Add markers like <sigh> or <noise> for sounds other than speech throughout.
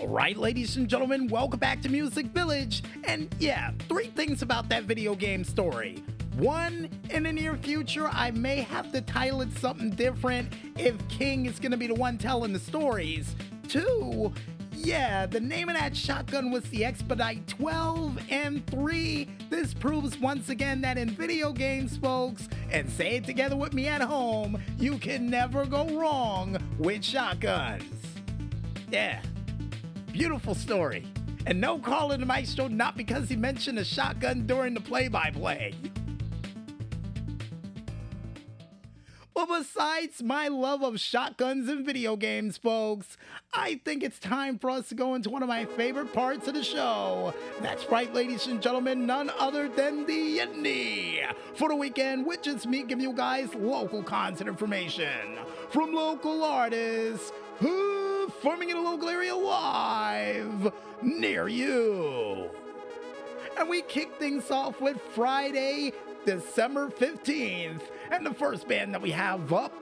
All right, ladies and gentlemen, welcome back to Music Village. And yeah, three things about that video game story. One, in the near future, I may have to title it something different if King is going to be the one telling the stories. Two, yeah, the name of that shotgun was the Expedite 12. And three, this proves once again that in video games, folks, and say it together with me at home, you can never go wrong with shotguns. Yeah, beautiful story. And no call the maestro, not because he mentioned a shotgun during the play by play. But besides my love of shotguns and video games, folks, I think it's time for us to go into one of my favorite parts of the show. That's right, ladies and gentlemen, none other than the Indy for the weekend, which is me giving you guys local concert information from local artists performing in a local area live near you. And we kick things off with Friday, December 15th. And the first band that we have up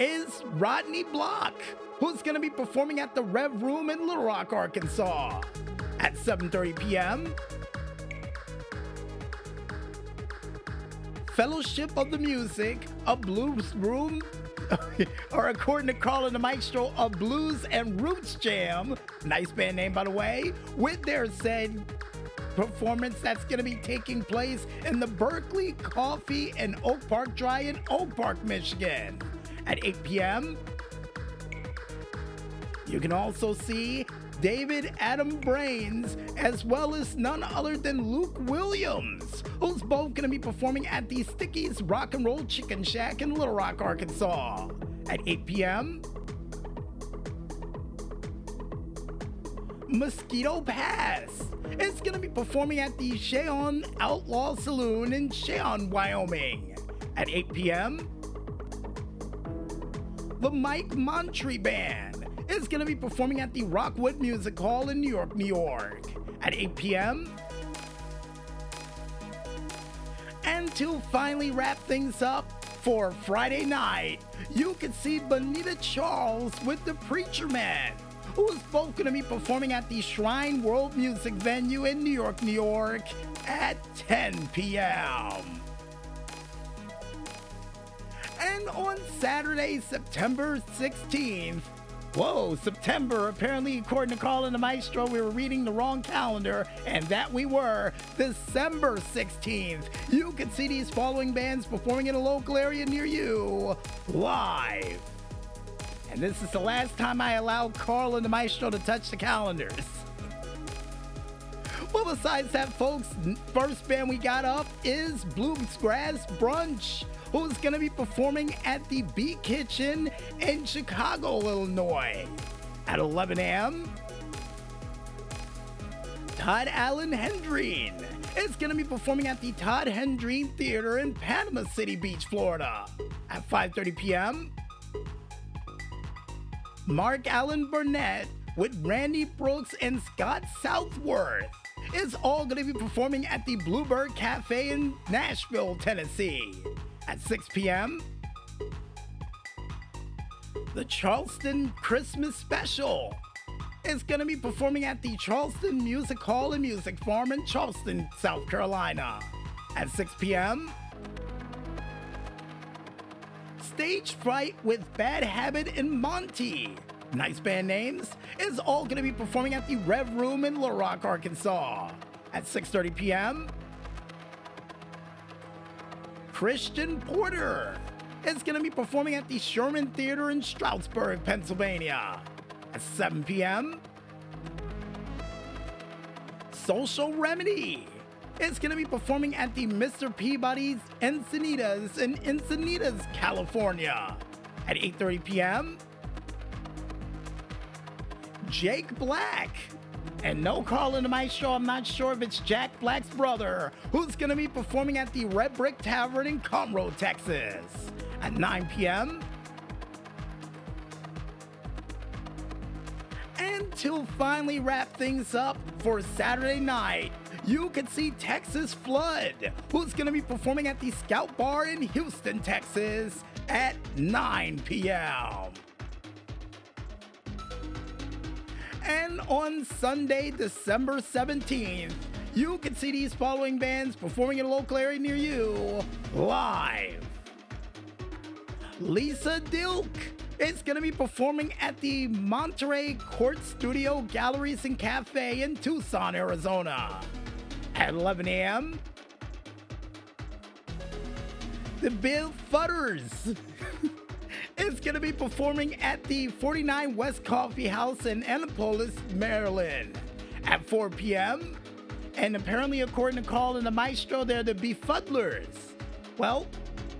is Rodney Block, who's going to be performing at the Rev Room in Little Rock, Arkansas at 7:30 p.m. Fellowship of the Music, a blues room, <laughs> or according to Carl Carlin the Maestro, a blues and roots jam. Nice band name, by the way, with their said performance that's going to be taking place in the Berkeley Coffee and Oak Park Dry in Oak Park, Michigan at 8 p.m. You can also see David Adam Byrnes, as well as none other than Luke Williams, who's both going to be performing at the Stickyz Rock and Roll Chicken Shack in Little Rock, Arkansas at 8 p.m. Mosquito Pass is going to be performing at the Cheyenne Outlaw Saloon in Cheyenne, Wyoming at 8 p.m. The Mike Montre Band is going to be performing at the Rockwood Music Hall in New York, New York at 8 p.m. And to finally wrap things up for Friday night, you can see Bonita Charles with the Preacher Man who is both going to be performing at the Shrine World Music venue in New York, New York at 10 p.m. And on Saturday, September 16th, Whoa, September. Apparently, according to Colin the Maestro, we were reading the wrong calendar, and that we were. December 16th. You can see these following bands performing in a local area near you live. And this is the last time I allow Carl and the Maestro to touch the calendars. Well, besides that, folks, first band we got up is Bluesgrass Brunch, who's going to be performing at the Beat Kitchen in Chicago, Illinois at 11 a.m. Todd Allen Herendeen is going to be performing at the Todd Herendeen Theater in Panama City Beach, Florida at 5:30 p.m. Mark Allen Burnett with Randy Brooks and Scott Southworth is all going to be performing at the Bluebird Cafe in Nashville, Tennessee at 6 p.m. The Charleston Christmas Special is going to be performing at the Charleston Music Hall and Music Farm in Charleston, South Carolina at 6 p.m. Stage Fright with Bad Habit and Monty. Nice band names. Is all going to be performing at the Rev Room in Little Rock, Arkansas at 6:30 p.m. Christian Porter is going to be performing at the Sherman Theater in Stroudsburg, Pennsylvania at 7 p.m. Social Remedy is going to be performing at the Mr. Peabody's Encinitas in Encinitas, California at 8:30 p.m. Jake Black. And no call into my show, I'm not sure if it's Jack Black's brother, who's going to be performing at the Red Brick Tavern in Conroe, Texas at 9 p.m. And to finally wrap things up for Saturday night, you can see Texas Flood, who's going to be performing at the Scout Bar in Houston, Texas at 9 p.m. And on Sunday, December 17th, you can see these following bands performing in a local area near you live. Lisa Dilk is going to be performing at the Monterey Court Studio Galleries and Cafe in Tucson, Arizona at 11 a.m. The Bill Fudders <laughs> is going to be performing at the 49 West Coffee House in Annapolis, Maryland at 4 p.m. And apparently, according to Carl and the Maestro, they're the Befuddlers. Well,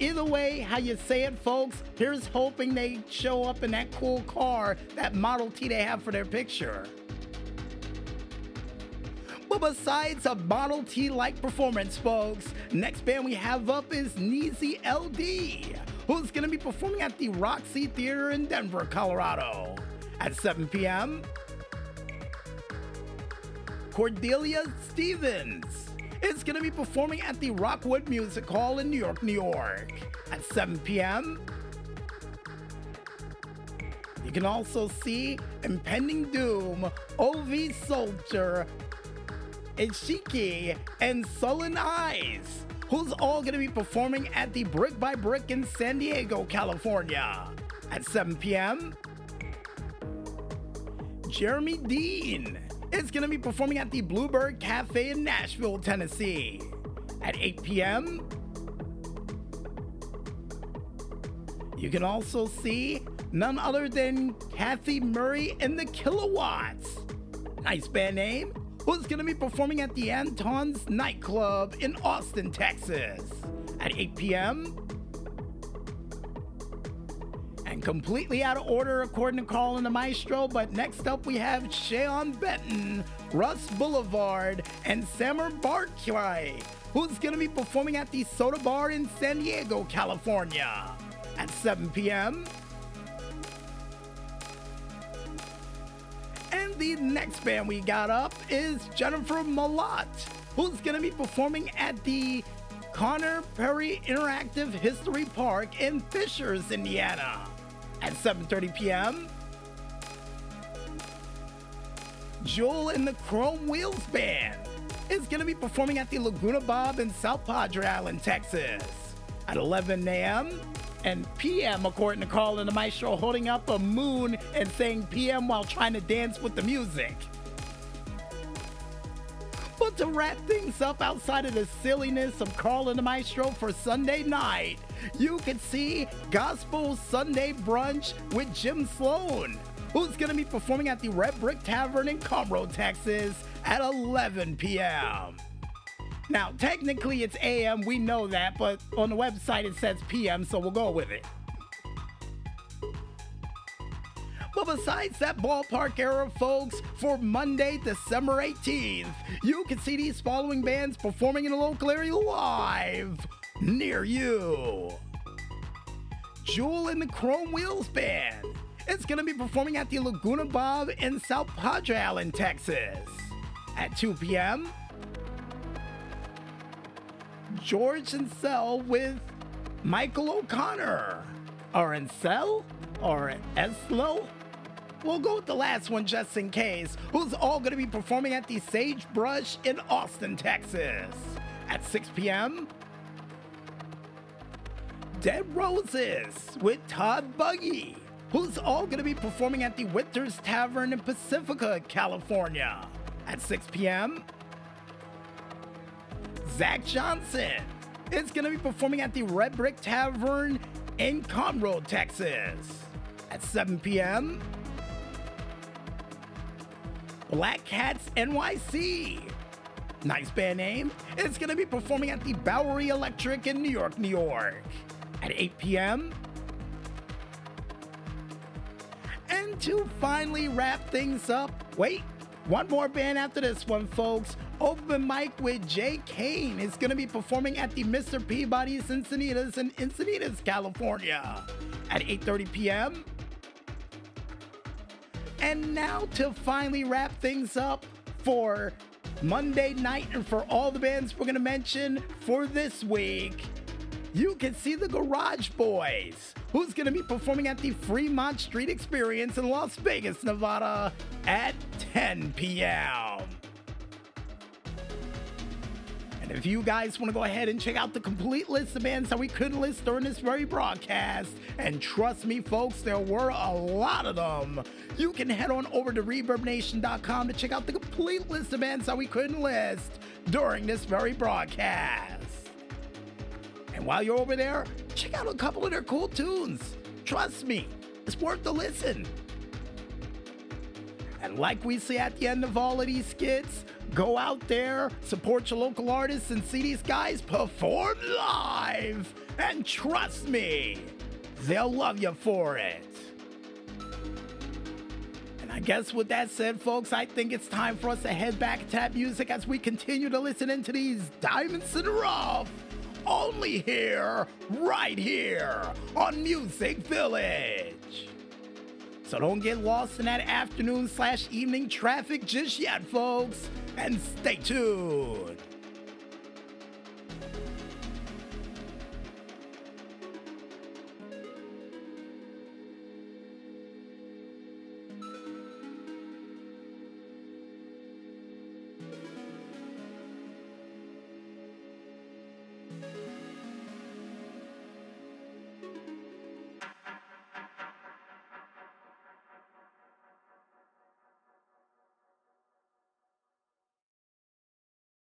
either way, how you say it, folks, here's hoping they show up in that cool car, that Model T they have for their picture. But besides a Model T like performance, folks, next band we have up is Neezy LD, who's going to be performing at the Roxy Theater in Denver, Colorado at 7 p.m. Cordelia Stevens is going to be performing at the Rockwood Music Hall in New York, New York at 7 p.m. You can also see Impending Doom, OV Soldier, Ishiki, and Sullen Eyes, who's all going to be performing at the Brick by Brick in San Diego, California at 7 p.m. Jeremy Dean is going to be performing at the Bluebird Cafe in Nashville, Tennessee at 8 p.m. You can also see none other than Kathy Murray and the Kilowatts. Nice band name who's going to be performing at the Antone's nightclub in Austin, Texas at 8 p.m. And completely out of order according to Carl and the Maestro, but next up we have Shayon Benton, Russ Boulevard, and Sammer Barkley, who's going to be performing at the Soda Bar in San Diego, California at 7 p.m. the next band we got up is Jennifer Malott, who's going to be performing at the Conner Prairie Interactive History Park in Fishers, Indiana at 7:30 p.m. Jewel and the Chrome Wheels Band is going to be performing at the Laguna Bob in South Padre Island, Texas at 11 a.m and PM, according to Carl and the Maestro, holding up a moon and saying PM while trying to dance with the music. But to wrap things up outside of the silliness of Carl and the Maestro for Sunday night, you can see Gospel Sunday Brunch with Jim Sloan, who's going to be performing at the Red Brick Tavern in Conroe, Texas at 11 p.m. Now, technically it's AM, we know that, but on the website it says PM, so we'll go with it. But besides that ballpark era, folks, for Monday, December 18th, you can see these following bands performing in a local area live near you. Jewel and the Chrome Wheels Band. It's going to be performing at the Laguna Bob in South Padre Island, Texas at 2 p.m. George and Cell with Michael O'Connor. Or in Cell? Or Eslo? We'll go with the last one just in case, who's all going to be performing at the Sagebrush in Austin, Texas at 6 p.m. Dead Roses with Todd Buggy, who's all going to be performing at the Winters Tavern in Pacifica, California at 6 p.m. Zach Johnson It's going to be performing at the Red Brick Tavern in Conroe, Texas at 7 p.m. Black Cats NYC. Nice band name. It's going to be performing at the Bowery Electric in New York, New York at 8 p.m. And to finally wrap things up, wait, one more band after this one, folks. Open mic with Jay Kane is going to be performing at the Mr. Peabody's Encinitas in Encinitas, California at 8:30 p.m. And now to finally wrap things up for Monday night and for all the bands we're going to mention for this week, you can see the Garage Boys, who's going to be performing at the Fremont Street Experience in Las Vegas, Nevada at 10 p.m. If you guys want to go ahead and check out the complete list of bands that we couldn't list during this very broadcast, and trust me, folks, there were a lot of them, you can head on over to ReverbNation.com to check out the complete list of bands that we couldn't list during this very broadcast. And while you're over there, check out a couple of their cool tunes. Trust me, it's worth the listen. And like we say at the end of all of these skits, go out there, support your local artists, and see these guys perform live. And trust me, they'll love you for it. And I guess with that said, folks, I think it's time for us to head back to that music as we continue to listen into these Diamonds the Rough only here, right here on Music Village. So don't get lost in that afternoon slash evening traffic just yet, folks, and stay tuned.